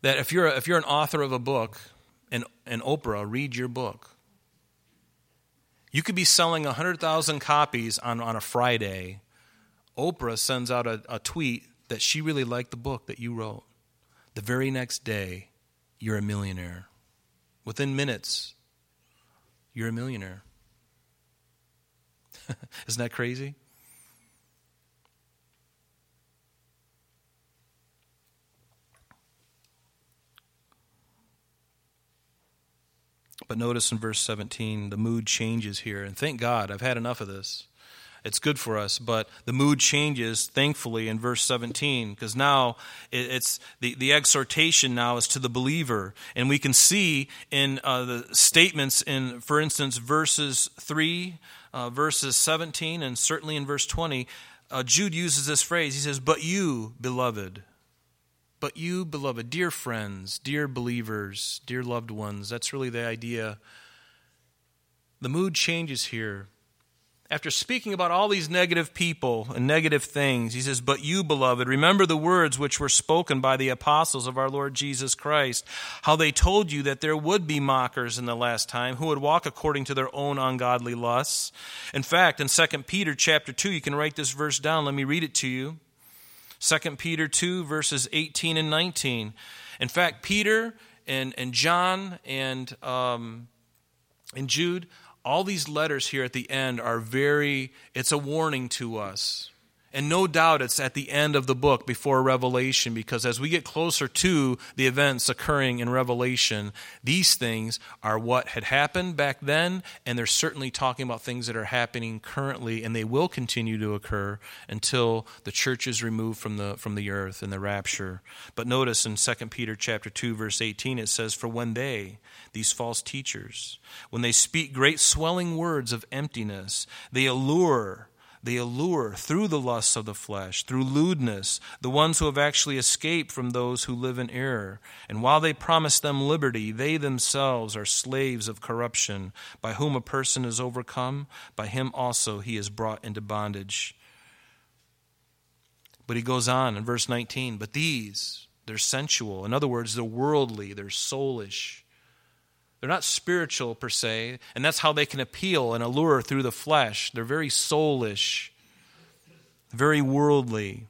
that if you're, a, if you're an author of a book, and, and Oprah read your book. You could be selling 100,000 copies on, on a Friday. Oprah sends out a, a tweet that she really liked the book that you wrote. The very next day, you're a millionaire. Within minutes, you're a millionaire. Isn't that crazy? But notice in verse 17, the mood changes here. And thank God, I've had enough of this. It's good for us, but the mood changes, thankfully, in verse 17, because now it's the, the exhortation now is to the believer. And we can see in uh, the statements in, for instance, verses 3, uh, verses 17, and certainly in verse 20, uh, Jude uses this phrase. He says, But you, beloved, but you, beloved, dear friends, dear believers, dear loved ones, that's really the idea. The mood changes here. After speaking about all these negative people and negative things, he says, But you, beloved, remember the words which were spoken by the apostles of our Lord Jesus Christ, how they told you that there would be mockers in the last time who would walk according to their own ungodly lusts. In fact, in 2 Peter chapter 2, you can write this verse down. Let me read it to you. 2 Peter 2, verses 18 and 19. In fact, Peter and, and John and, um, and Jude, all these letters here at the end are very, it's a warning to us. And no doubt it's at the end of the book before Revelation, because as we get closer to the events occurring in Revelation, these things are what had happened back then, and they're certainly talking about things that are happening currently, and they will continue to occur until the church is removed from the, from the earth in the rapture. But notice in 2 Peter chapter 2, verse 18, it says, For when they, these false teachers, when they speak great swelling words of emptiness, they allure they allure through the lusts of the flesh, through lewdness, the ones who have actually escaped from those who live in error. And while they promise them liberty, they themselves are slaves of corruption. By whom a person is overcome, by him also he is brought into bondage. But he goes on in verse 19, but these, they're sensual. In other words, they're worldly, they're soulish. They're not spiritual per se, and that's how they can appeal and allure through the flesh. They're very soulish, very worldly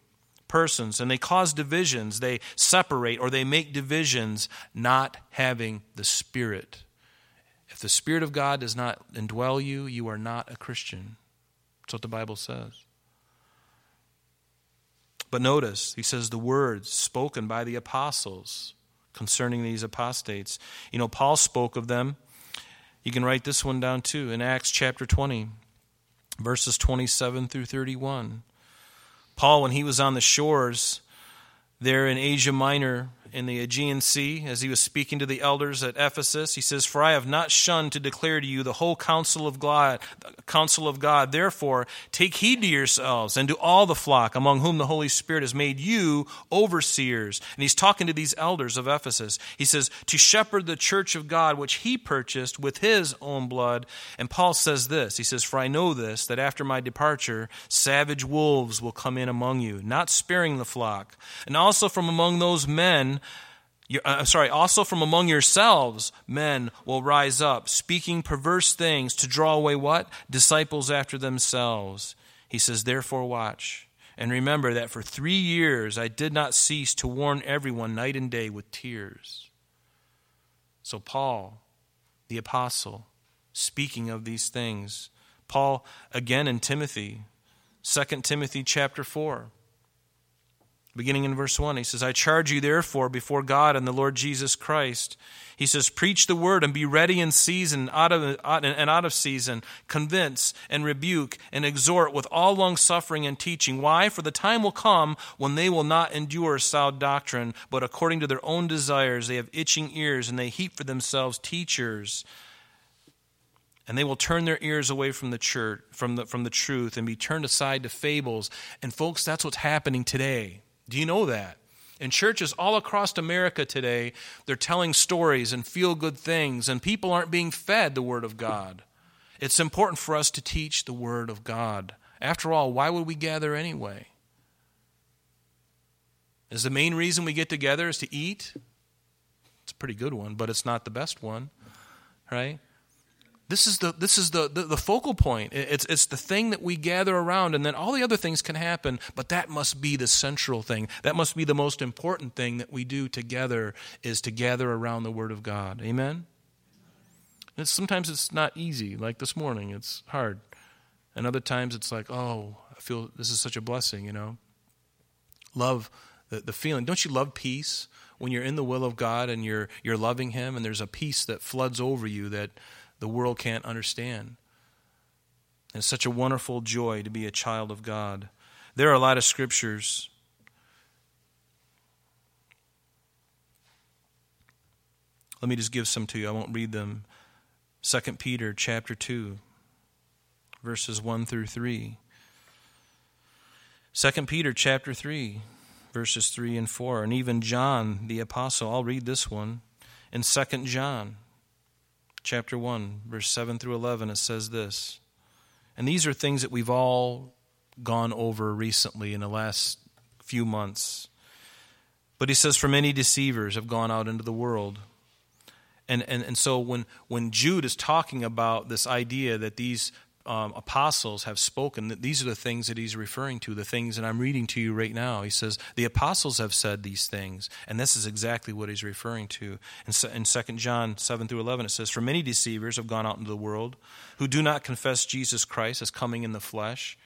persons, and they cause divisions. They separate or they make divisions, not having the Spirit. If the Spirit of God does not indwell you, you are not a Christian. That's what the Bible says. But notice, he says the words spoken by the apostles concerning these apostates. You know, Paul spoke of them. You can write this one down too in Acts chapter 20, verses 27 through 31. Paul, when he was on the shores there in Asia Minor, in the Aegean Sea as he was speaking to the elders at Ephesus. He says, "For I have not shunned to declare to you the whole counsel of God, counsel of God. Therefore, take heed to yourselves and to all the flock among whom the Holy Spirit has made you overseers." And he's talking to these elders of Ephesus. He says, "To shepherd the church of God which he purchased with his own blood." And Paul says this. He says, "For I know this that after my departure savage wolves will come in among you, not sparing the flock, and also from among those men uh, I'm sorry, also from among yourselves men will rise up, speaking perverse things to draw away what? Disciples after themselves. He says, Therefore, watch. And remember that for three years I did not cease to warn everyone night and day with tears. So, Paul, the apostle, speaking of these things, Paul again in Timothy, 2 Timothy chapter 4. Beginning in verse 1, he says, I charge you therefore before God and the Lord Jesus Christ. He says, Preach the word and be ready in season out of, and out of season. Convince and rebuke and exhort with all long suffering and teaching. Why? For the time will come when they will not endure sound doctrine, but according to their own desires they have itching ears, and they heap for themselves teachers and they will turn their ears away from the church from the, from the truth and be turned aside to fables and folks that's what's happening today do you know that? In churches all across America today, they're telling stories and feel good things, and people aren't being fed the Word of God. It's important for us to teach the Word of God. After all, why would we gather anyway? Is the main reason we get together is to eat? It's a pretty good one, but it's not the best one, right? This is the this is the, the, the, focal point. It's it's the thing that we gather around, and then all the other things can happen, but that must be the central thing. That must be the most important thing that we do together is to gather around the Word of God. Amen. And sometimes it's not easy, like this morning, it's hard. And other times it's like, oh, I feel this is such a blessing, you know. Love the, the feeling. Don't you love peace when you're in the will of God and you're you're loving Him and there's a peace that floods over you that the world can't understand. And it's such a wonderful joy to be a child of God. There are a lot of scriptures. Let me just give some to you. I won't read them. 2 Peter chapter 2 verses 1 through 3. 2 Peter chapter 3 verses 3 and 4 and even John the apostle. I'll read this one in 2 John chapter 1, verse 7 through 11, it says this. And these are things that we've all gone over recently in the last few months. But he says, For many deceivers have gone out into the world. And, and, and so when, when Jude is talking about this idea that these um, apostles have spoken, that these are the things that he's referring to, the things that I'm reading to you right now. He says, The apostles have said these things, and this is exactly what he's referring to. In, in 2 John 7 through 11, it says, For many deceivers have gone out into the world who do not confess Jesus Christ as coming in the flesh.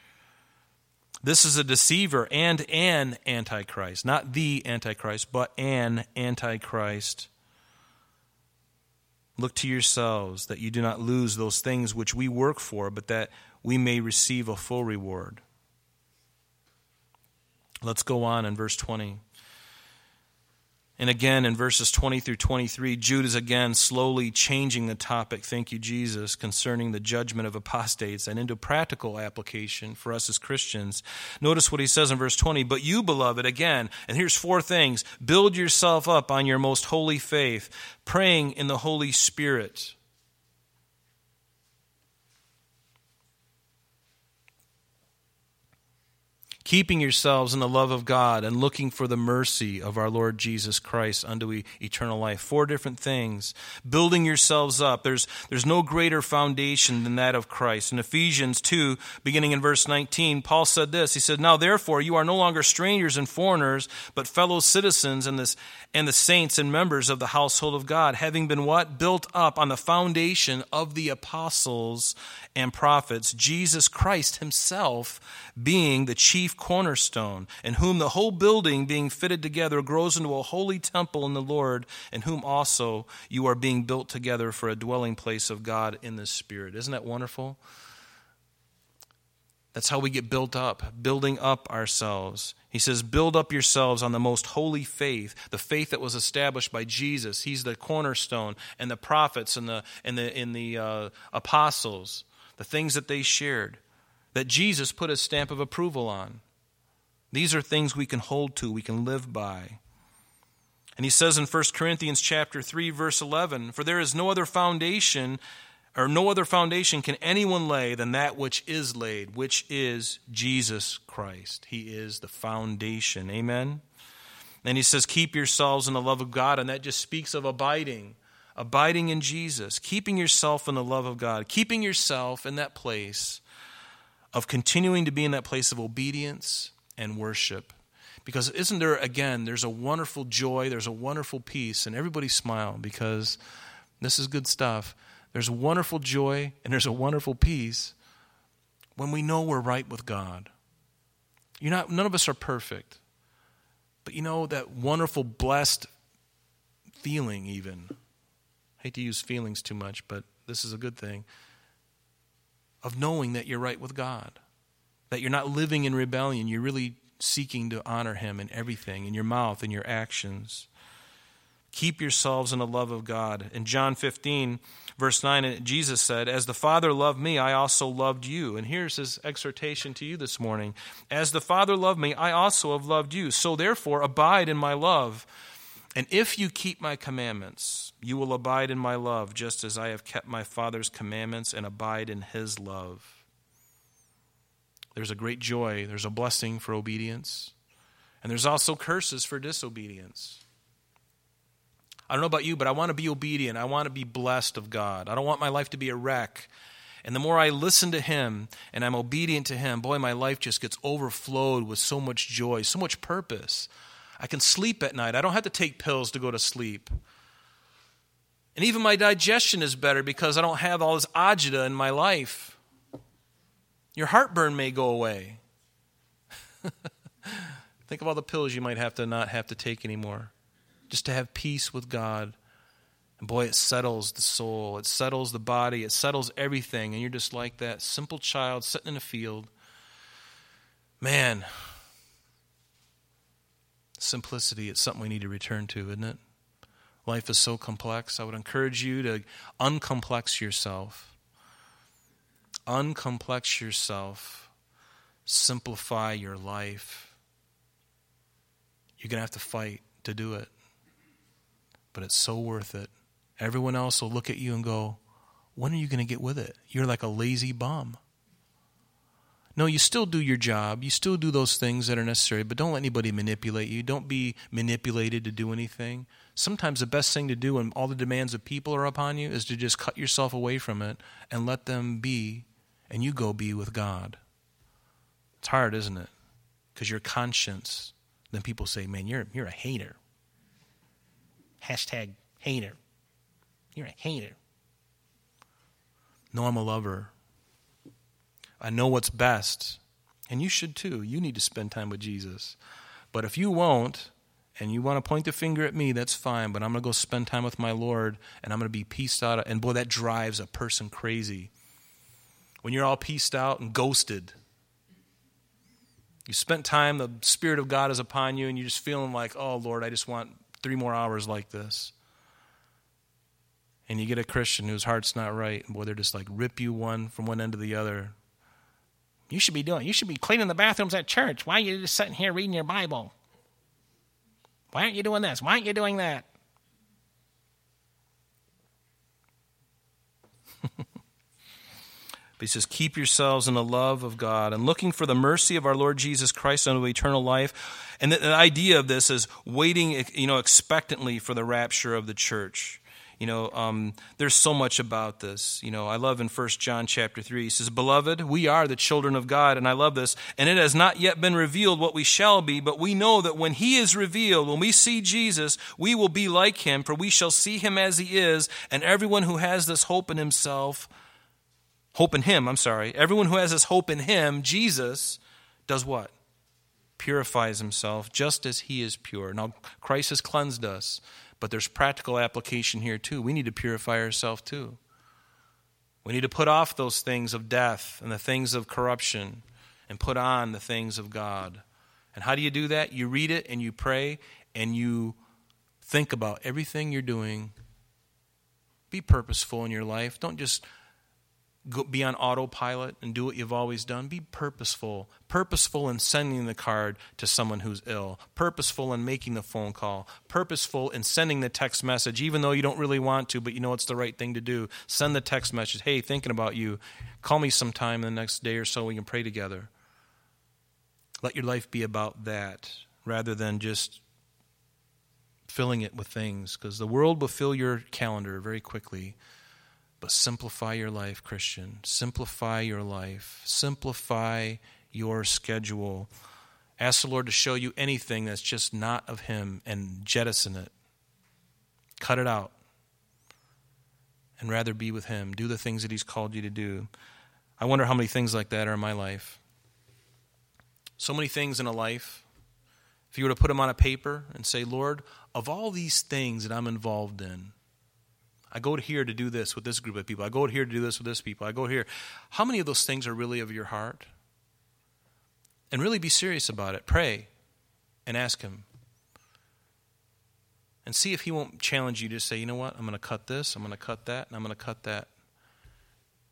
This is a deceiver and an antichrist, not the antichrist, but an antichrist. Look to yourselves that you do not lose those things which we work for, but that we may receive a full reward. Let's go on in verse 20. And again, in verses 20 through 23, Jude is again slowly changing the topic, thank you, Jesus, concerning the judgment of apostates and into practical application for us as Christians. Notice what he says in verse 20. But you, beloved, again, and here's four things build yourself up on your most holy faith, praying in the Holy Spirit. Keeping yourselves in the love of God and looking for the mercy of our Lord Jesus Christ unto eternal life. Four different things. Building yourselves up. There's, there's no greater foundation than that of Christ. In Ephesians 2, beginning in verse 19, Paul said this. He said, Now therefore you are no longer strangers and foreigners, but fellow citizens and, this, and the saints and members of the household of God, having been what? Built up on the foundation of the apostles and prophets, Jesus Christ himself being the chief cornerstone, in whom the whole building being fitted together grows into a holy temple in the Lord, in whom also you are being built together for a dwelling place of God in the Spirit. Isn't that wonderful? That's how we get built up, building up ourselves. He says, Build up yourselves on the most holy faith, the faith that was established by Jesus. He's the cornerstone, and the prophets and the, and the, and the uh, apostles, the things that they shared that Jesus put a stamp of approval on. These are things we can hold to, we can live by. And he says in 1 Corinthians chapter 3 verse 11, for there is no other foundation or no other foundation can anyone lay than that which is laid, which is Jesus Christ. He is the foundation. Amen. And he says, Keep yourselves in the love of God. And that just speaks of abiding, abiding in Jesus, keeping yourself in the love of God, keeping yourself in that place of continuing to be in that place of obedience and worship. Because isn't there, again, there's a wonderful joy, there's a wonderful peace, and everybody smile because this is good stuff. There's a wonderful joy and there's a wonderful peace when we know we're right with God. You're not, none of us are perfect. But you know that wonderful, blessed feeling, even. I hate to use feelings too much, but this is a good thing of knowing that you're right with God, that you're not living in rebellion. You're really seeking to honor Him in everything, in your mouth, in your actions. Keep yourselves in the love of God. In John 15, verse 9, Jesus said, As the Father loved me, I also loved you. And here's his exhortation to you this morning As the Father loved me, I also have loved you. So therefore, abide in my love. And if you keep my commandments, you will abide in my love, just as I have kept my Father's commandments and abide in his love. There's a great joy, there's a blessing for obedience, and there's also curses for disobedience. I don't know about you, but I want to be obedient. I want to be blessed of God. I don't want my life to be a wreck. And the more I listen to Him and I'm obedient to Him, boy, my life just gets overflowed with so much joy, so much purpose. I can sleep at night. I don't have to take pills to go to sleep. And even my digestion is better because I don't have all this agita in my life. Your heartburn may go away. Think of all the pills you might have to not have to take anymore just to have peace with God. And boy, it settles the soul, it settles the body, it settles everything. And you're just like that simple child sitting in a field. Man, simplicity, it's something we need to return to, isn't it? Life is so complex. I would encourage you to uncomplex yourself. Uncomplex yourself. Simplify your life. You're going to have to fight to do it but it's so worth it. Everyone else will look at you and go, When are you going to get with it? You're like a lazy bum. No, you still do your job. You still do those things that are necessary, but don't let anybody manipulate you. Don't be manipulated to do anything. Sometimes the best thing to do when all the demands of people are upon you is to just cut yourself away from it and let them be, and you go be with God. It's hard, isn't it? Because your conscience, then people say, man, you're, you're a hater. Hashtag hater. You're a hater. No, I'm a lover. I know what's best. And you should too. You need to spend time with Jesus. But if you won't, and you want to point the finger at me, that's fine. But I'm going to go spend time with my Lord, and I'm going to be pieced out. And boy, that drives a person crazy. When you're all pieced out and ghosted, you spent time, the Spirit of God is upon you, and you're just feeling like, oh, Lord, I just want three more hours like this. And you get a Christian whose heart's not right, and boy, they're just like rip you one from one end to the other. You should be doing. You should be cleaning the bathrooms at church. Why are you just sitting here reading your Bible? Why aren't you doing this? Why aren't you doing that? He says, Keep yourselves in the love of God and looking for the mercy of our Lord Jesus Christ unto eternal life and the, the idea of this is waiting, you know, expectantly for the rapture of the church. You know, um, there's so much about this. You know, I love in 1 John chapter 3, he says, Beloved, we are the children of God, and I love this. And it has not yet been revealed what we shall be, but we know that when he is revealed, when we see Jesus, we will be like him, for we shall see him as he is. And everyone who has this hope in himself, hope in him, I'm sorry, everyone who has this hope in him, Jesus, does what? purifies himself just as he is pure. Now, Christ has cleansed us, but there's practical application here too. We need to purify ourselves too. We need to put off those things of death and the things of corruption and put on the things of God. And how do you do that? You read it and you pray and you think about everything you're doing. Be purposeful in your life. Don't just go, be on autopilot and do what you've always done. Be purposeful. Purposeful in sending the card to someone who's ill. Purposeful in making the phone call. Purposeful in sending the text message, even though you don't really want to, but you know it's the right thing to do. Send the text message. Hey, thinking about you. Call me sometime in the next day or so. We can pray together. Let your life be about that rather than just filling it with things because the world will fill your calendar very quickly. But simplify your life, Christian. Simplify your life. Simplify your schedule. Ask the Lord to show you anything that's just not of Him and jettison it. Cut it out. And rather be with Him. Do the things that He's called you to do. I wonder how many things like that are in my life. So many things in a life. If you were to put them on a paper and say, Lord, of all these things that I'm involved in, I go here to do this with this group of people. I go here to do this with this people. I go here. How many of those things are really of your heart? And really be serious about it. Pray and ask Him. And see if He won't challenge you to say, you know what, I'm going to cut this, I'm going to cut that, and I'm going to cut that.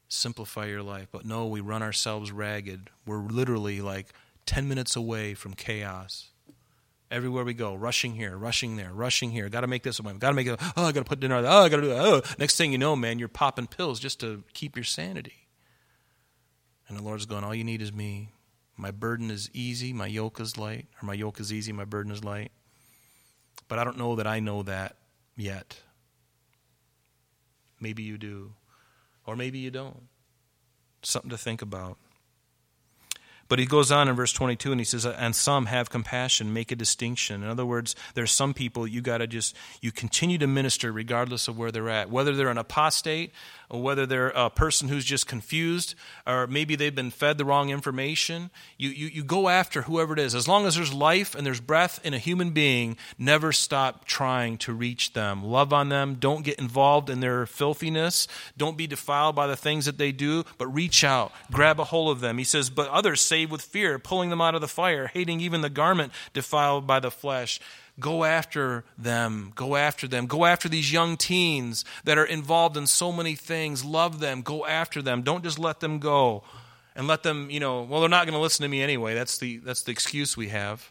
Simplify your life. But no, we run ourselves ragged. We're literally like 10 minutes away from chaos. Everywhere we go, rushing here, rushing there, rushing here. Got to make this one. Got to make it. Oh, I got to put dinner. Oh, I got to do that. Oh, next thing you know, man, you're popping pills just to keep your sanity. And the Lord's going, all you need is me. My burden is easy, my yoke is light, or my yoke is easy, my burden is light. But I don't know that I know that yet. Maybe you do, or maybe you don't. Something to think about. But he goes on in verse 22 and he says, And some have compassion, make a distinction. In other words, there's some people you got to just, you continue to minister regardless of where they're at. Whether they're an apostate, or whether they're a person who's just confused, or maybe they've been fed the wrong information. You, you, you go after whoever it is. As long as there's life and there's breath in a human being, never stop trying to reach them. Love on them. Don't get involved in their filthiness. Don't be defiled by the things that they do, but reach out, grab a hold of them. He says, But others save with fear, pulling them out of the fire, hating even the garment defiled by the flesh. Go after them. Go after them. Go after these young teens that are involved in so many things. Love them. Go after them. Don't just let them go and let them, you know, well, they're not going to listen to me anyway. That's the, that's the excuse we have.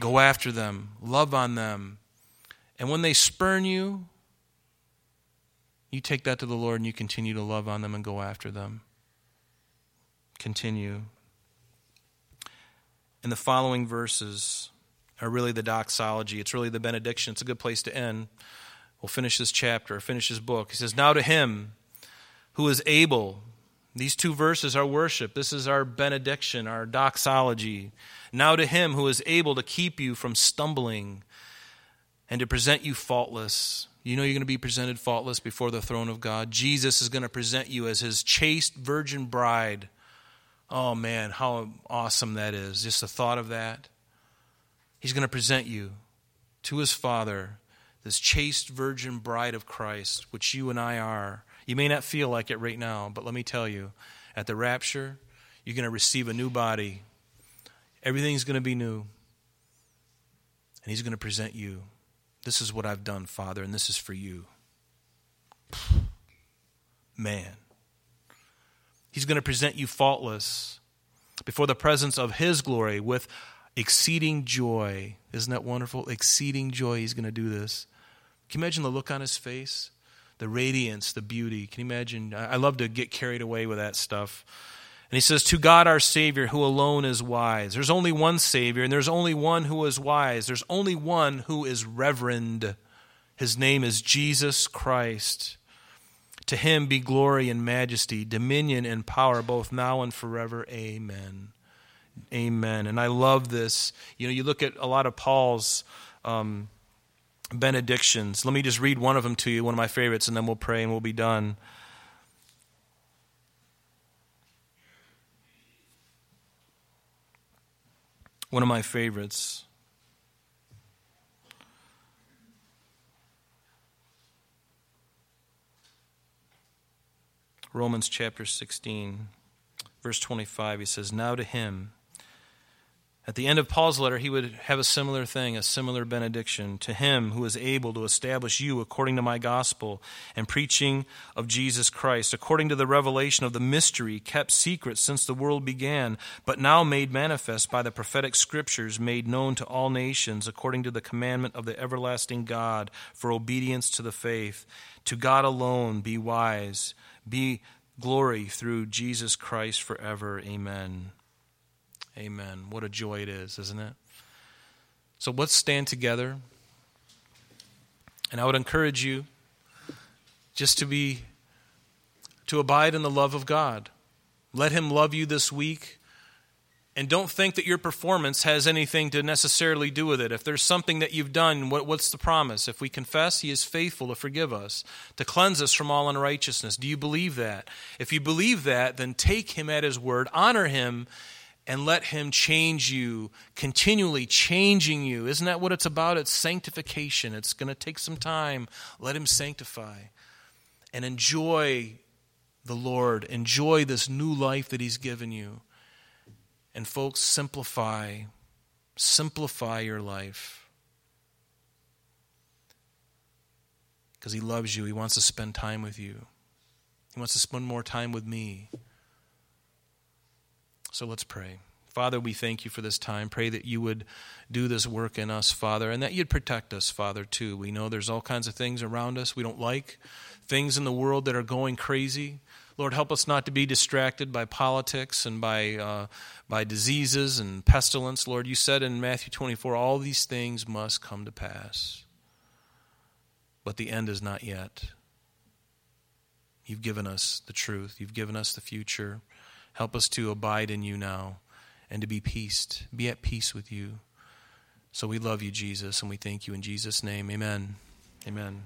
Go after them. Love on them. And when they spurn you, you take that to the Lord and you continue to love on them and go after them. Continue. In the following verses, are really the doxology. It's really the benediction. It's a good place to end. We'll finish this chapter, finish this book. He says, Now to him who is able, these two verses are worship. This is our benediction, our doxology. Now to him who is able to keep you from stumbling and to present you faultless. You know you're going to be presented faultless before the throne of God. Jesus is going to present you as his chaste virgin bride. Oh man, how awesome that is. Just the thought of that. He's going to present you to his Father, this chaste virgin bride of Christ, which you and I are. You may not feel like it right now, but let me tell you at the rapture, you're going to receive a new body. Everything's going to be new. And he's going to present you. This is what I've done, Father, and this is for you. Man. He's going to present you faultless before the presence of his glory with exceeding joy. Isn't that wonderful? Exceeding joy, he's going to do this. Can you imagine the look on his face? The radiance, the beauty. Can you imagine? I love to get carried away with that stuff. And he says, To God our Savior, who alone is wise. There's only one Savior, and there's only one who is wise. There's only one who is reverend. His name is Jesus Christ. To him be glory and majesty, dominion and power, both now and forever. Amen. Amen. And I love this. You know, you look at a lot of Paul's um, benedictions. Let me just read one of them to you, one of my favorites, and then we'll pray and we'll be done. One of my favorites. Romans chapter 16, verse 25, he says, Now to him at the end of Paul's letter, he would have a similar thing, a similar benediction to him who is able to establish you according to my gospel and preaching of Jesus Christ, according to the revelation of the mystery kept secret since the world began, but now made manifest by the prophetic scriptures made known to all nations, according to the commandment of the everlasting God for obedience to the faith. To God alone be wise, be glory through Jesus Christ forever. Amen. Amen. What a joy it is, isn't it? So let's stand together And I would encourage you just to be to abide in the love of God. Let him love you this week. And don't think that your performance has anything to necessarily do with it. If there's something that you've done, what, what's the promise? If we confess, He is faithful to forgive us, to cleanse us from all unrighteousness. Do you believe that? If you believe that, then take Him at His word, honor Him, and let Him change you, continually changing you. Isn't that what it's about? It's sanctification. It's going to take some time. Let Him sanctify. And enjoy the Lord. Enjoy this new life that He's given you. And folks, simplify. Simplify your life. Because He loves you. He wants to spend time with you. He wants to spend more time with me. So let's pray. Father, we thank you for this time. Pray that you would do this work in us, Father, and that you'd protect us, Father, too. We know there's all kinds of things around us we don't like, things in the world that are going crazy. Lord, help us not to be distracted by politics and by, uh, by diseases and pestilence. Lord, you said in Matthew 24, all these things must come to pass. But the end is not yet. You've given us the truth, you've given us the future. Help us to abide in you now and to be peaced, be at peace with you. So we love you, Jesus, and we thank you in Jesus' name. Amen. Amen.